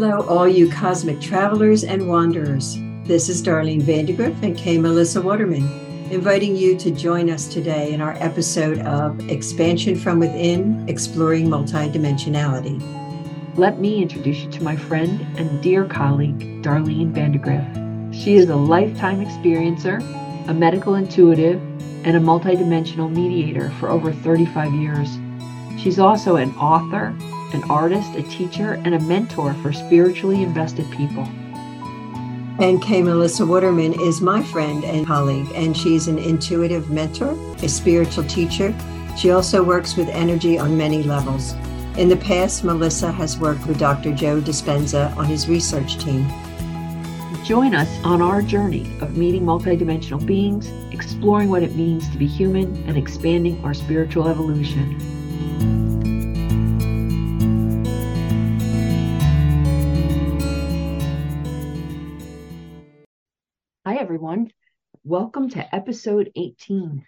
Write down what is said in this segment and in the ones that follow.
Hello, all you cosmic travelers and wanderers. This is Darlene Van de Grift and Kay Melissa Waterman, inviting you to join us today in our episode of Expansion from Within Exploring Multidimensionality. Let me introduce you to my friend and dear colleague, Darlene Van de Grift. She is a lifetime experiencer, a medical intuitive, and a multidimensional mediator for over 35 years. She's also an author, an artist, a teacher, and a mentor for spiritually invested people. And Kay Melissa Waterman is my friend and colleague, and she's an intuitive mentor, a spiritual teacher. She also works with energy on many levels. In the past, Melissa has worked with Dr. Joe Dispenza on his research team. Join us on our journey of meeting multidimensional beings, exploring what it means to be human, and expanding our spiritual evolution. Welcome to episode 18.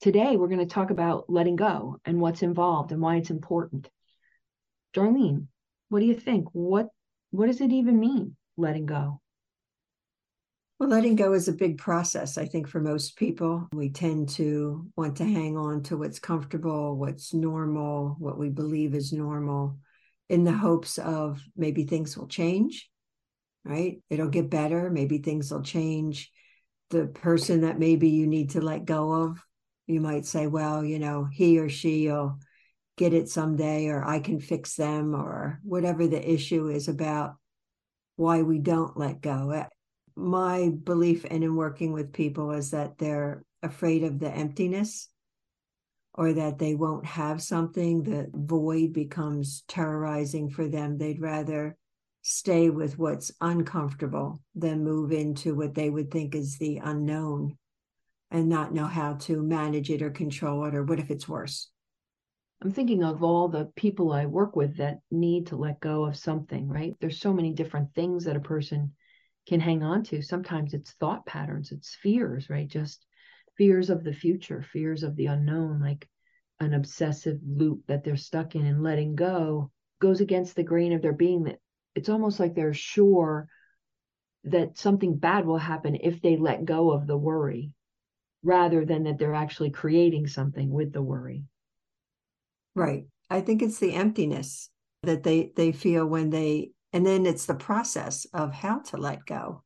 Today, we're going to talk about letting go and what's involved and why it's important. Darlene, what do you think? What what does it even mean, letting go? Well, letting go is a big process, I think, for most people. We tend to want to hang on to what's comfortable, what's normal, what we believe is normal, in the hopes of maybe things will change right? It'll get better. Maybe things will change. The person that maybe you need to let go of, you might say, well, you know, he or she will get it someday, or I can fix them, or whatever the issue is about why we don't let go. Uh, my belief and in working with people is that they're afraid of the emptiness or that they won't have something, the void becomes terrorizing for them. They'd rather stay with what's uncomfortable than move into what they would think is the unknown and not know how to manage it or control it or what if it's worse? I'm thinking of all the people i work with that need to let go of something right? There's so many different things that a person can hang on to. Sometimes it's thought patterns it's fears right? Just fears of the future fears of the unknown like an obsessive loop that they're stuck in and letting go goes against the grain of their being that it's almost like they're sure that something bad will happen if they let go of the worry rather than that they're actually creating something with the worry. Right. I think it's the emptiness that they they feel when they and then it's the process of how to let go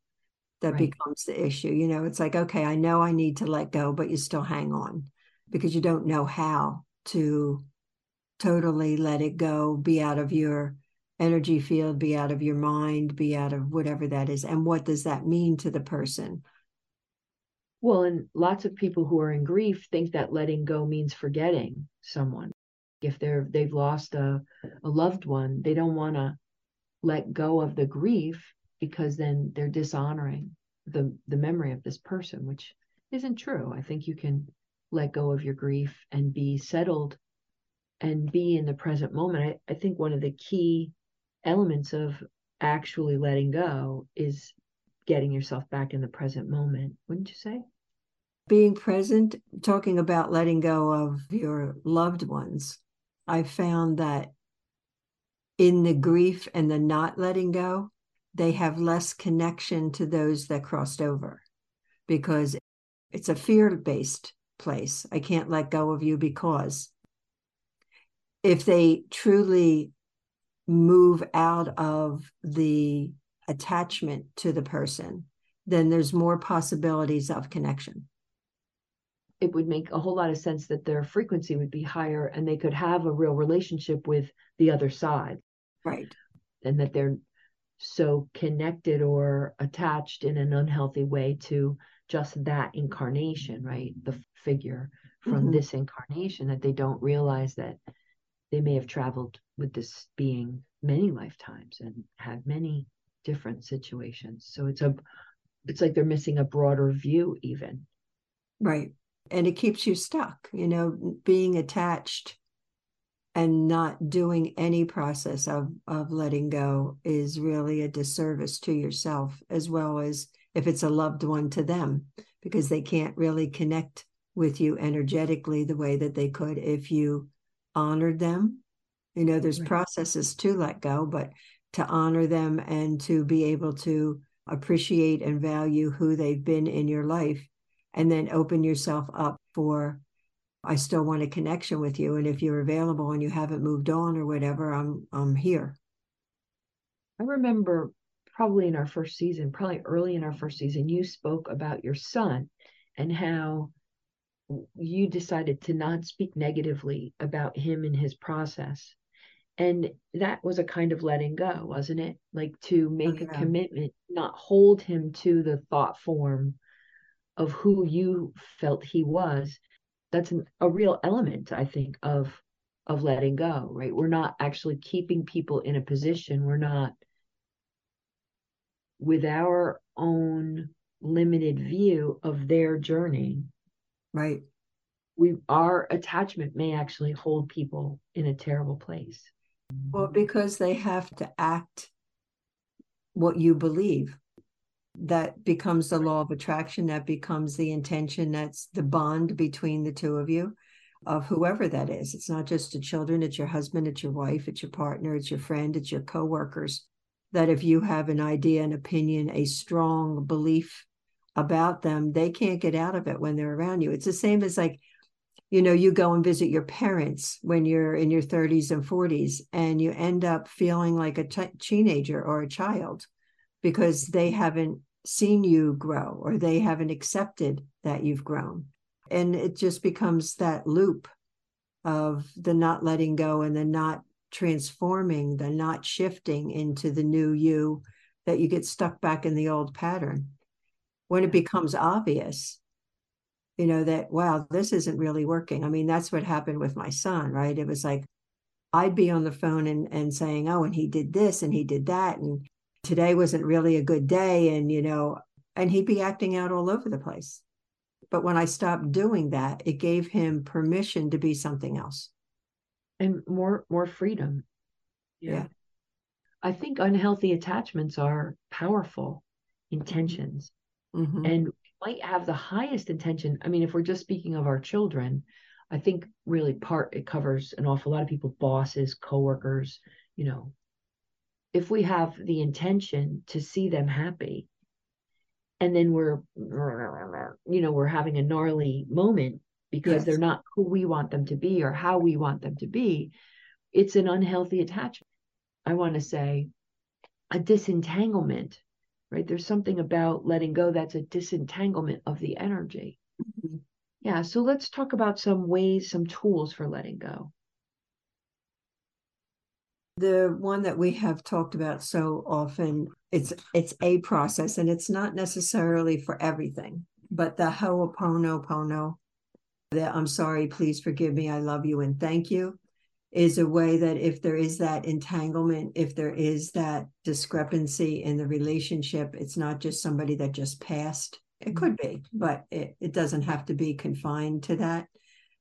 that right. becomes the issue. You know it's like okay i know i need to let go but you still hang on because you don't know how to totally let it go be out of your energy field, be out of your mind, be out of whatever that is. And what does that mean to the person? Well, and lots of people who are in grief think that letting go means forgetting someone. If they're they've lost a, a loved one, they don't want to let go of the grief because then they're dishonoring the the memory of this person, which isn't true. I think you can let go of your grief and be settled and be in the present moment. I, I think one of the key elements of actually letting go is getting yourself back in the present moment, wouldn't you say? Being present, talking about letting go of your loved ones, I found that in the grief and the not letting go, they have less connection to those that crossed over because it's a fear based place. I can't let go of you because if they truly move out of the attachment to the person, then there's more possibilities of connection. It would make a whole lot of sense that their frequency would be higher and they could have a real relationship with the other side. Right. And that they're so connected or attached in an unhealthy way to just that incarnation, right? The figure from mm-hmm. this incarnation that they don't realize that they may have traveled with this being many lifetimes and had many different situations. So it's a it's like they're missing a broader view even. Right. And it keeps you stuck you know being attached and not doing any process of of letting go is really a disservice to yourself as well as if it's a loved one to them because they can't really connect with you energetically the way that they could if you honored them. You know, there's right. processes to let go, but to honor them and to be able to appreciate and value who they've been in your life and then open yourself up for I still want a connection with you and if you're available and you haven't moved on or whatever I'm I'm here. I remember probably in our first season, probably early in our first season, you spoke about your son and how you decided to not speak negatively about him and his process. And that was a kind of letting go, wasn't it? Like to oh, make oh, yeah. a commitment, not hold him to the thought form of who you felt he was. That's an, a real element, I think, of of letting go, right? We're not actually keeping people in a position. We're not with our own limited view of their journey. Right. We our attachment may actually hold people in a terrible place. Well, because they have to act what you believe. That becomes the law of attraction. That becomes the intention. That's the bond between the two of you, of whoever that is. It's not just the children, it's your husband, it's your wife, it's your partner, it's your friend, it's your coworkers. That if you have an idea, an opinion, a strong belief about them, they can't get out of it when they're around you. It's the same as like you know you go and visit your parents when you're in your 30s and 40s and you end up feeling like a t- teenager or a child because they haven't seen you grow or they haven't accepted that you've grown and it just becomes that loop of the not letting go and the not transforming the not shifting into the new you that you get stuck back in the old pattern when it becomes obvious you know, that, wow, this isn't really working. I mean, that's what happened with my son, right? It was like I'd be on the phone and, and saying, oh, and he did this and he did that. And today wasn't really a good day. And, you know, and he'd be acting out all over the place. But when I stopped doing that, it gave him permission to be something else. And more more freedom. Yeah. yeah. I think unhealthy attachments are powerful intentions. Mm-hmm. And might have the highest intention. I mean, if we're just speaking of our children, I think really part it covers an awful lot of people, bosses, coworkers, you know. If we have the intention to see them happy, and then we're you know, we're having a gnarly moment because yes. they're not who we want them to be or how we want them to be, it's an unhealthy attachment. I want to say a disentanglement right? There's something about letting go that's a disentanglement of the energy. Mm-hmm. Yeah. So let's talk about some ways, some tools for letting go. The one that we have talked about so often, it's it's a process and it's not necessarily for everything, but the ho'oponopono, the I'm sorry, please forgive me, I love you and thank you is a way that if there is that entanglement, if there is that discrepancy in the relationship, it's not just somebody that just passed. It could be, mm-hmm. but it, it doesn't have to be confined to that.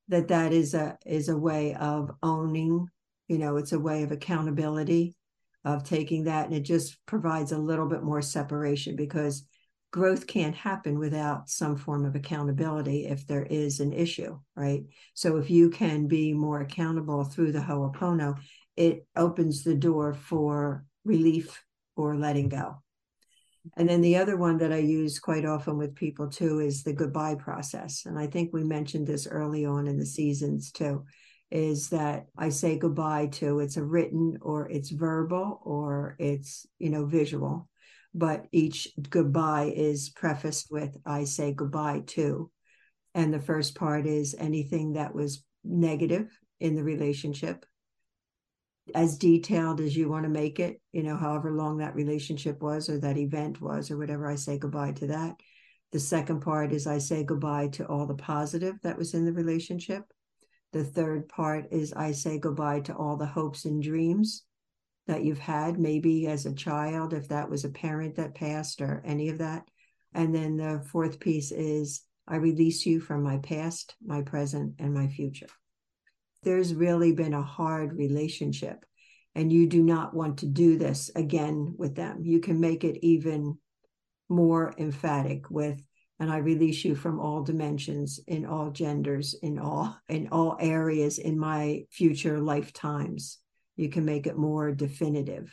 That that is a is a way of owning, you know, it's a way of accountability, of taking that, and it just provides a little bit more separation because growth can't happen without some form of accountability if there is an issue, right? So if you can be more accountable through the Ho'opono, it opens the door for relief or letting go. And then the other one that I use quite often with people too is the goodbye process. And I think we mentioned this early on in the seasons too, is that I say goodbye to it's a written or it's verbal or it's, you know, visual but each goodbye is prefaced with I say goodbye to. And the first part is anything that was negative in the relationship, as detailed as you want to make it, you know, however long that relationship was or that event was or whatever, I say goodbye to that. The second part is I say goodbye to all the positive that was in the relationship. The third part is I say goodbye to all the hopes and dreams that you've had, maybe as a child, if that was a parent that passed or any of that. And then the fourth piece is I release you from my past, my present, and my future. There's really been a hard relationship, and you do not want to do this again with them. You can make it even more emphatic with and I release you from all dimensions in all genders in all in all areas in my future lifetimes you can make it more definitive.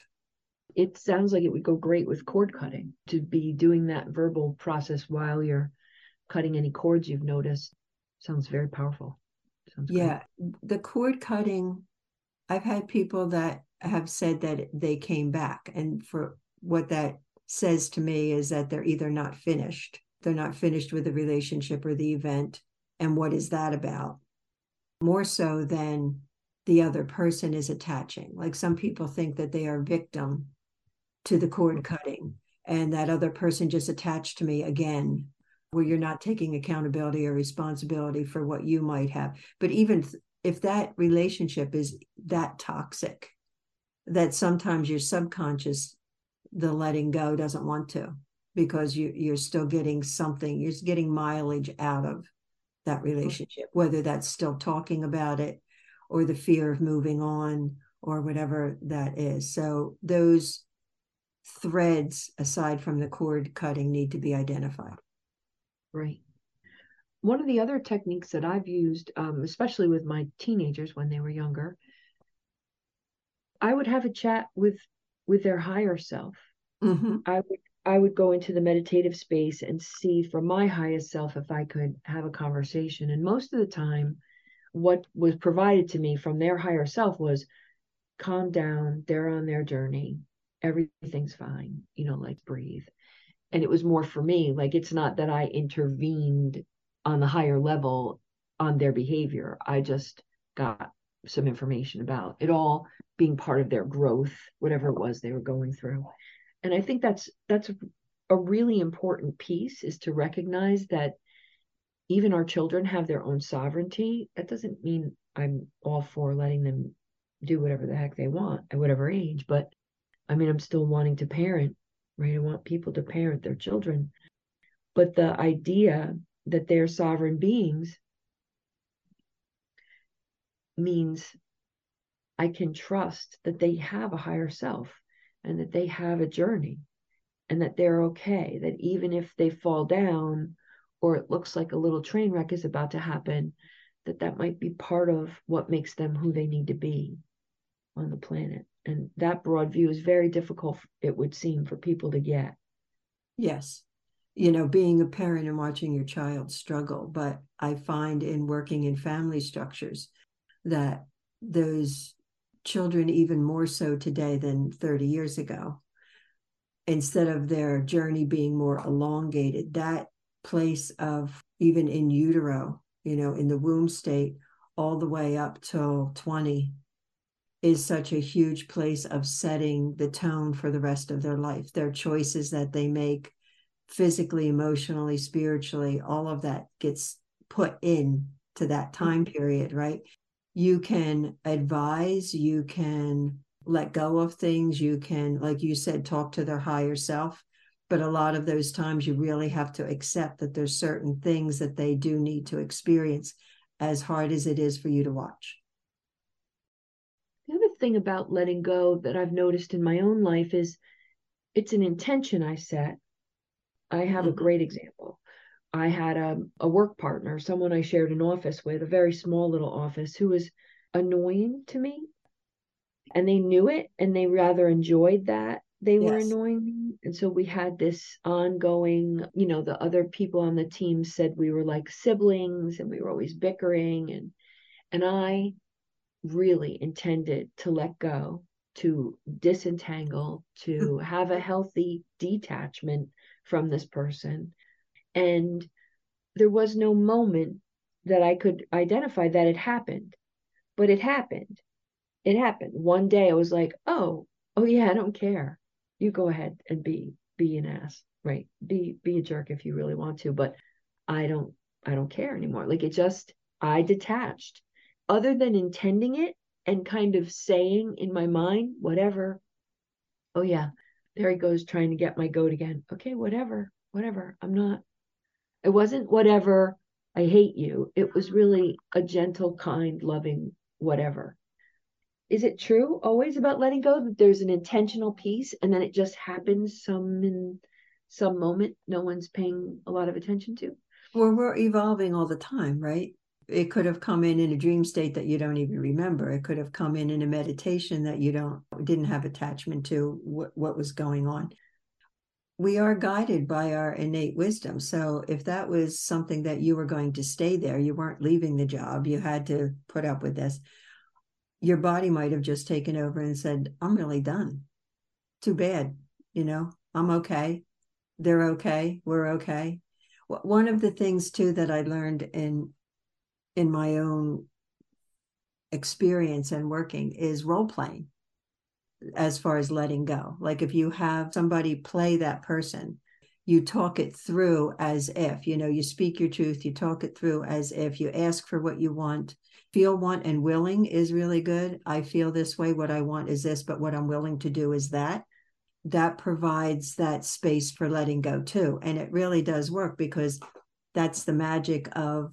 it sounds like it would go great with cord cutting to be doing that verbal process while you're cutting any cords you've noticed. Sounds very powerful. Sounds yeah. Great. The cord cutting, I've had people that have said that they came back. And for what that says to me is that they're either not finished, they're not finished with the relationship or the event. And what is that about? More so than the other person is attaching. Like some people think that they are victim to the cord mm-hmm. cutting and that other person just attached to me again where you're not taking accountability or responsibility for what you might have. But even if that relationship is that toxic that sometimes your subconscious the letting go doesn't want to because you you're still getting something you're getting mileage out of that mm-hmm. relationship whether that's still talking about it or the fear of moving on or whatever that is so those threads aside from the cord cutting need to be identified. Right. One of the other techniques that I've used, um, especially with my teenagers when they were younger, I would have a chat with with their higher self. Mm-hmm. I would I would go into the meditative space and see from my highest self if I could have a conversation. And most of the time, what was provided to me from their higher self was calm down, they're on their journey everything's fine, you know, like breathe. And it was more for me, like it's not that I intervened on the higher level on their behavior. I just got some information about it all being part of their growth, whatever it was they were going through. And I think that's that's a really important piece is to recognize that even our children have their own sovereignty. That doesn't mean I'm all for letting them do whatever the heck they want at whatever age, but I mean, I'm still wanting to parent, right? I want people to parent their children. But the idea that they're sovereign beings means I can trust that they have a higher self and that they have a journey and that they're okay, that even if they fall down or it looks like a little train wreck is about to happen, that that might be part of what makes them who they need to be on the planet. And that broad view is very difficult it would seem for people to get. Yes. You know being a parent and watching your child struggle but i find in working in family structures that those children even more so today than 30 years ago instead of their journey being more elongated that place of even in utero you know in the womb state all the way up till 20 is such a huge place of setting the tone for the rest of their life. Their choices that they make physically, emotionally, spiritually, all of that gets put in to that time mm-hmm. period, right? You can advise, you can let go of things, you can, like you said, talk to their higher self. But a lot of those times you really have to accept that there's certain things that they do need to experience as hard as it is for you to watch The other thing about letting go that I've noticed in my own life is it's an intention I set. I have mm-hmm. a great example. I had a, a work partner, someone I shared an office with, a very small little office, who was annoying to me. And they knew it and they rather enjoyed that they were yes. annoying me. And so we had this ongoing, you know, the other people on the team said we were like siblings and we were always bickering and and I really intended to let go, to disentangle, to mm. have a healthy detachment from this person. And there was no moment that I could identify that it happened, but it happened. It happened. One day I was like, oh, oh yeah, I don't care. You go ahead and be be an ass, right? Be be a jerk if you really want to, but I don't I don't care anymore. Like it just I detached other than intending it and kind of saying in my mind, whatever, oh yeah, there he goes trying to get my goat again. Okay, whatever, whatever. I'm not, it wasn't whatever, I hate you. It was really a gentle, kind, loving whatever. Is it true always about letting go that there's an intentional piece and then it just happens some in some moment no one's paying a lot of attention to? Well, we're evolving all the time, right? It could have come in in a dream state that you don't even remember. It could have come in in a meditation that you don't didn't have attachment to what, what was going on. We are guided by our innate wisdom. So if that was something that you were going to stay there, you weren't leaving the job, you had to put up with this. Your body might have just taken over and said, "I'm really done. Too bad, you know. I'm okay. They're okay. We're okay." One of the things too that I learned in in my own experience and working is role playing as far as letting go. Like if you have somebody play that person, you talk it through as if, you know, you speak your truth, you talk it through as if you ask for what you want. Feel, want, and willing is really good. I feel this way. What I want is this, but what I'm willing to do is that. That provides that space for letting go too. And it really does work because that's the magic of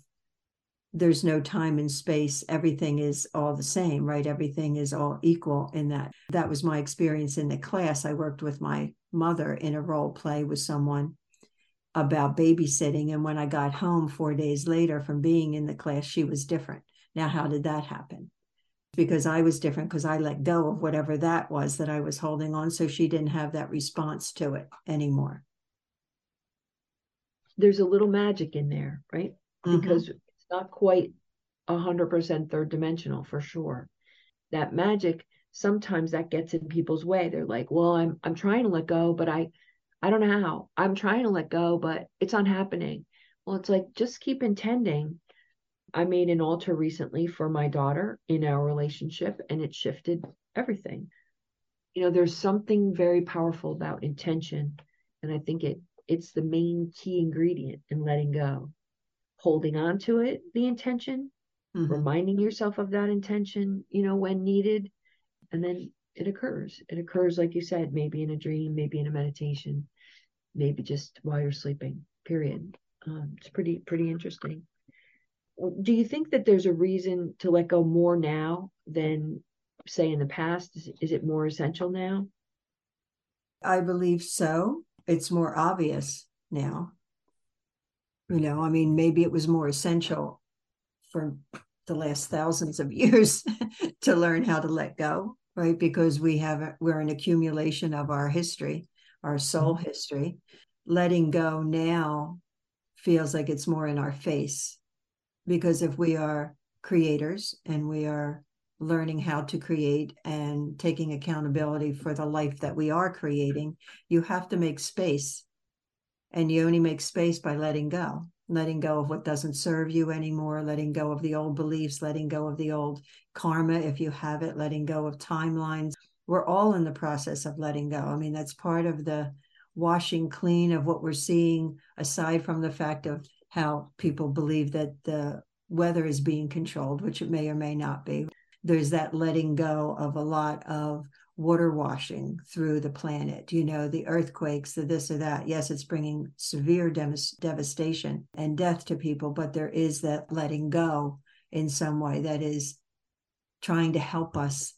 there's no time and space everything is all the same right everything is all equal in that that was my experience in the class i worked with my mother in a role play with someone about babysitting and when i got home 4 days later from being in the class she was different now how did that happen because i was different because i let go of whatever that was that i was holding on so she didn't have that response to it anymore there's a little magic in there right mm-hmm. because it's not quite a hundred percent third dimensional for sure. That magic sometimes that gets in people's way. They're like, well, I'm I'm trying to let go, but I I don't know how. I'm trying to let go, but it's not happening. Well, it's like just keep intending. I made an altar recently for my daughter in our relationship, and it shifted everything. You know, there's something very powerful about intention, and I think it it's the main key ingredient in letting go holding on to it, the intention, mm-hmm. reminding yourself of that intention, you know, when needed. And then it occurs. It occurs, like you said, maybe in a dream, maybe in a meditation, maybe just while you're sleeping, period. Um, it's pretty, pretty interesting. Do you think that there's a reason to let go more now than, say, in the past? Is, is it more essential now? I believe so. It's more obvious now you know, I mean, maybe it was more essential for the last thousands of years to learn how to let go, right? Because we have we're an accumulation of our history, our soul mm-hmm. history. Letting go now feels like it's more in our face because if we are creators and we are learning how to create and taking accountability for the life that we are creating, you have to make space. And you only make space by letting go letting go of what doesn't serve you anymore letting go of the old beliefs letting go of the old karma if you have it letting go of timelines. We're all in the process of letting go. I mean that's part of the washing clean of what we're seeing aside from the fact of how people believe that the weather is being controlled which it may or may not be. There's that letting go of a lot of water washing through the planet, you know, the earthquakes, the this or that. Yes, it's bringing severe devastation and death to people, but there is that letting go in some way that is trying to help us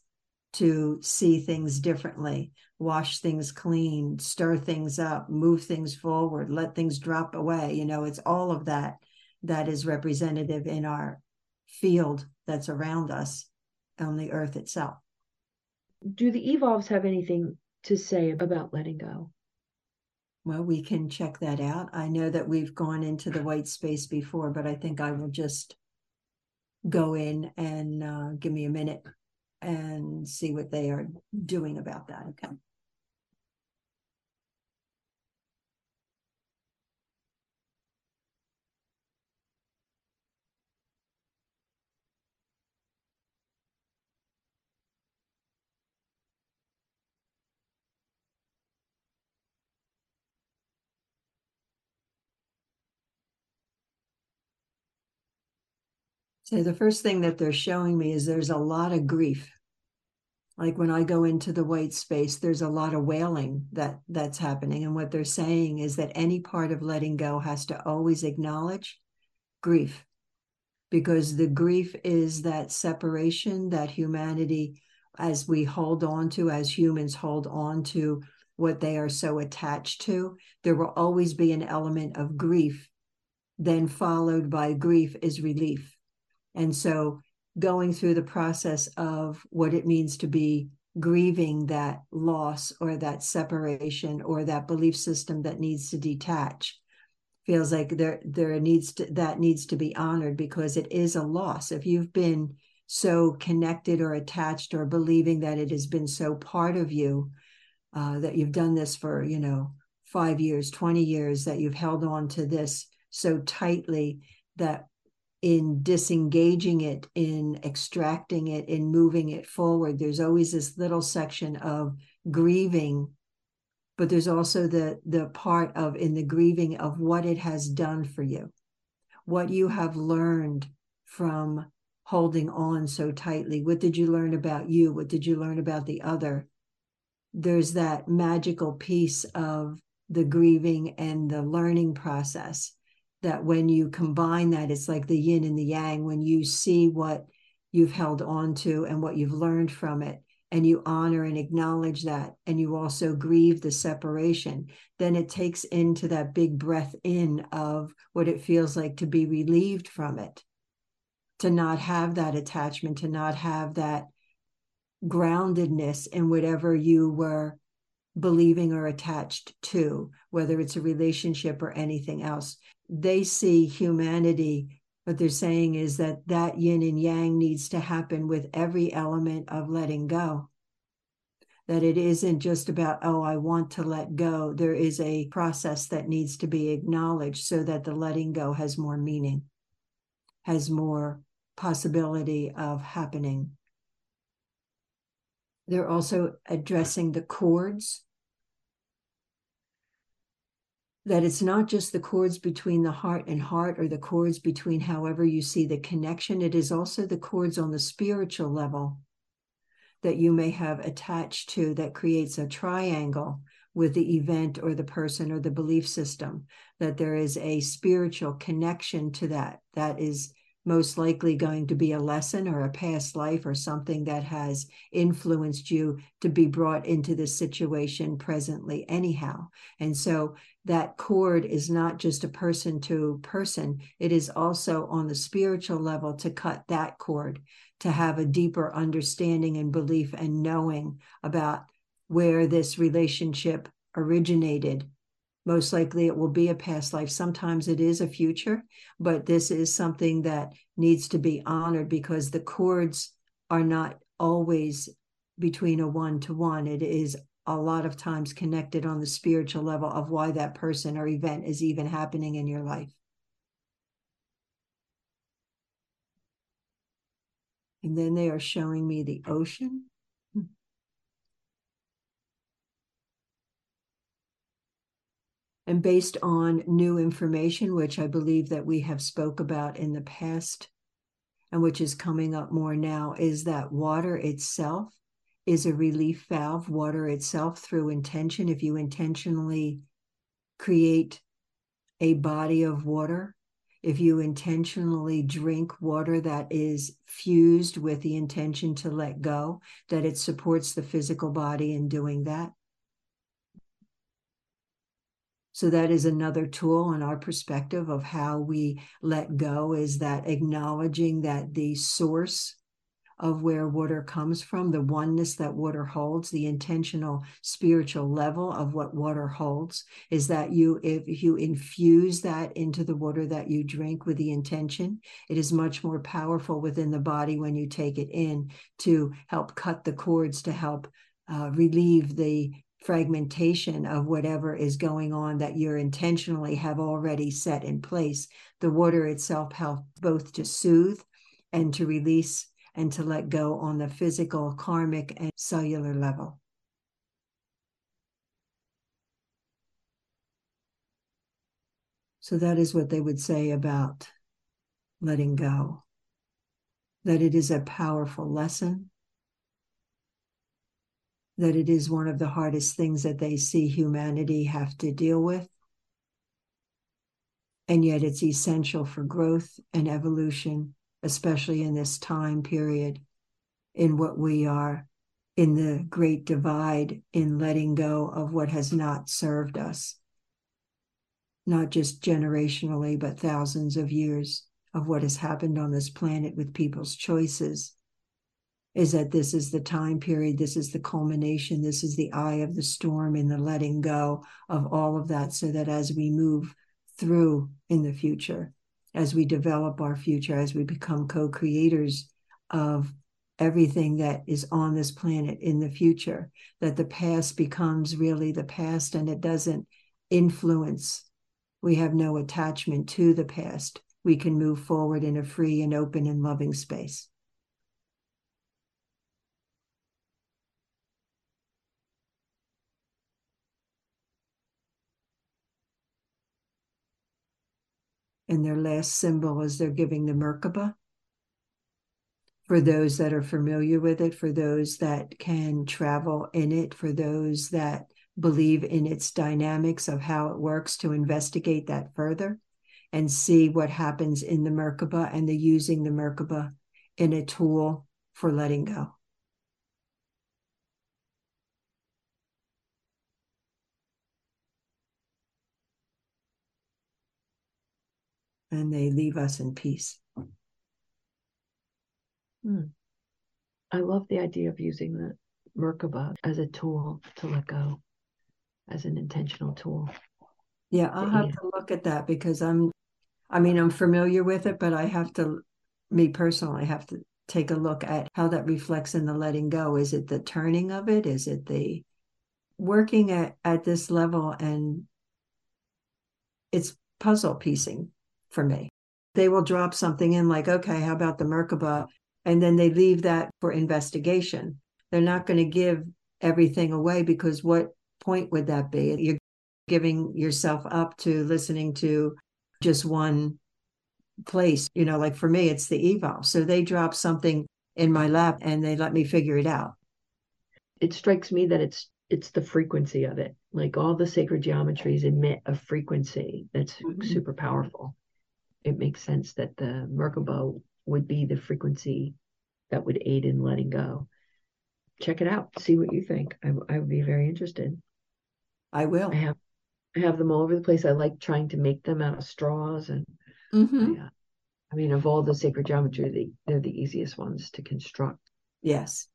to see things differently, wash things clean, stir things up, move things forward, let things drop away. You know, it's all of that that is representative in our field that's around us on the earth itself do the evolves have anything to say about letting go? Well, we can check that out. I know that we've gone into the white space before, but I think I will just go in and uh, give me a minute and see what they are doing about that. Okay. So the first thing that they're showing me is there's a lot of grief. Like when I go into the white space, there's a lot of wailing that that's happening. And what they're saying is that any part of letting go has to always acknowledge grief because the grief is that separation that humanity as we hold on to as humans hold on to what they are so attached to there will always be an element of grief then followed by grief is relief And so going through the process of what it means to be grieving that loss or that separation or that belief system that needs to detach feels like there there needs to that needs to be honored because it is a loss. If you've been so connected or attached or believing that it has been so part of you uh, that you've done this for you know five years 20 years that you've held on to this so tightly that in disengaging it, in extracting it, in moving it forward. There's always this little section of grieving, but there's also the the part of in the grieving of what it has done for you, what you have learned from holding on so tightly. What did you learn about you? What did you learn about the other? There's that magical piece of the grieving and the learning process that when you combine that, it's like the yin and the yang, when you see what you've held on to and what you've learned from it, and you honor and acknowledge that, and you also grieve the separation, then it takes into that big breath in of what it feels like to be relieved from it, to not have that attachment, to not have that groundedness in whatever you were believing or attached to, whether it's a relationship or anything else they see humanity what they're saying is that that yin and yang needs to happen with every element of letting go. That it isn't just about oh i want to let go. There is a process that needs to be acknowledged so that the letting go has more meaning has more possibility of happening. They're also addressing the cords that it's not just the cords between the heart and heart or the cords between however you see the connection, it is also the cords on the spiritual level that you may have attached to that creates a triangle with the event or the person or the belief system, that there is a spiritual connection to that. That is most likely going to be a lesson or a past life or something that has influenced you to be brought into this situation presently, anyhow. And so that cord is not just a person to person, it is also on the spiritual level to cut that cord, to have a deeper understanding and belief and knowing about where this relationship originated most likely it will be a past life. Sometimes it is a future, but this is something that needs to be honored because the cords are not always between a one to one. It is a lot of times connected on the spiritual level of why that person or event is even happening in your life. And then they are showing me the ocean. And based on new information which i believe that we have spoke about in the past and which is coming up more now is that water itself is a relief valve. Water itself through intention if you intentionally create a body of water if you intentionally drink water that is fused with the intention to let go that it supports the physical body in doing that so that is another tool in our perspective of how we let go is that acknowledging that the source of where water comes from, the oneness that water holds, the intentional spiritual level of what water holds, is that you, if you infuse that into the water that you drink with the intention, it is much more powerful within the body when you take it in to help cut the cords, to help uh, relieve the fragmentation of whatever is going on that you're intentionally have already set in place. The water itself helps both to soothe and to release and to let go on the physical, karmic, and cellular level. So that is what they would say about letting go. That it is a powerful lesson that it is one of the hardest things that they see humanity have to deal with. And yet it's essential for growth and evolution, especially in this time period in what we are in the great divide in letting go of what has not served us, not just generationally, but thousands of years of what has happened on this planet with people's choices is that this is the time period, this is the culmination, this is the eye of the storm and the letting go of all of that, so that as we move through in the future, as we develop our future, as we become co creators of everything that is on this planet in the future, that the past becomes really the past and it doesn't influence. We have no attachment to the past. We can move forward in a free and open and loving space. And their last symbol is they're giving the Merkaba for those that are familiar with it, for those that can travel in it, for those that believe in its dynamics of how it works to investigate that further and see what happens in the Merkaba and the using the Merkaba in a tool for letting go. And they leave us in peace. Hmm. I love the idea of using the Merkaba as a tool to let go, as an intentional tool. Yeah, I'll have to look at that because I'm, I mean, I'm familiar with it, but I have to, me personally, I have to take a look at how that reflects in the letting go. Is it the turning of it? Is it the working at, at this level? And it's puzzle piecing for me. They will drop something in like, okay, how about the Merkaba? and then they leave that for investigation. They're not going to give everything away because what point would that be? You're giving yourself up to listening to just one place. You know, like for me, it's the Evolves. So they drop something in my lap and they let me figure it out. It strikes me that it's it's the frequency of it. Like all the sacred geometries emit a frequency that's mm-hmm. super powerful. It makes sense that the Merkaba would be the frequency that would aid in letting go. Check it out. See what you think. I, I would be very interested. I will. I have I have them all over the place. I like trying to make them out of straws and mm-hmm. I, uh, I, mean of all the sacred geometry, they, they're the easiest ones to construct. Yes.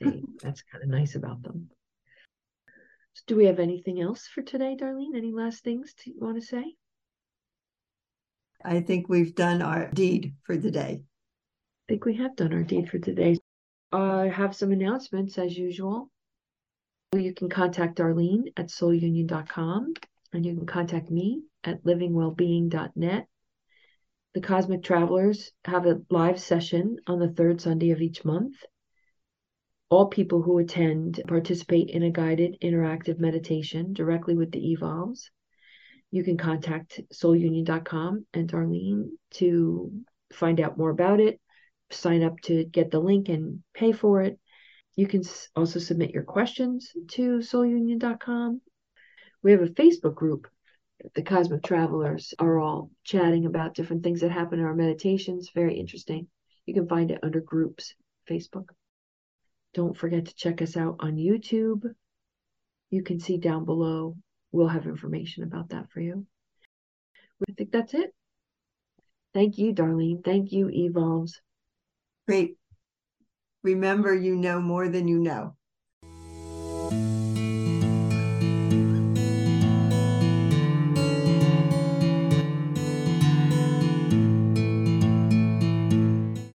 they, that's kind of nice about them. So do we have anything else for today, Darlene? Any last things to, you want to say? I think we've done our deed for the day. I think we have done our deed for today. I have some announcements as usual. You can contact Darlene at soulunion.com and you can contact me at livingwellbeing.net. The Cosmic Travelers have a live session on the third Sunday of each month. All people who attend participate in a guided interactive meditation directly with the Evolves you can contact soulunion.com and Darlene to find out more about it, sign up to get the link and pay for it. You can also submit your questions to soulunion.com. We have a Facebook group. The Cosmic Travelers are all chatting about different things that happen in our meditations. Very interesting. You can find it under groups, Facebook. Don't forget to check us out on YouTube. You can see down below we'll have information about that for you. I think that's it. Thank you, Darlene. Thank you, Evolves. Great. Remember, you know more than you know.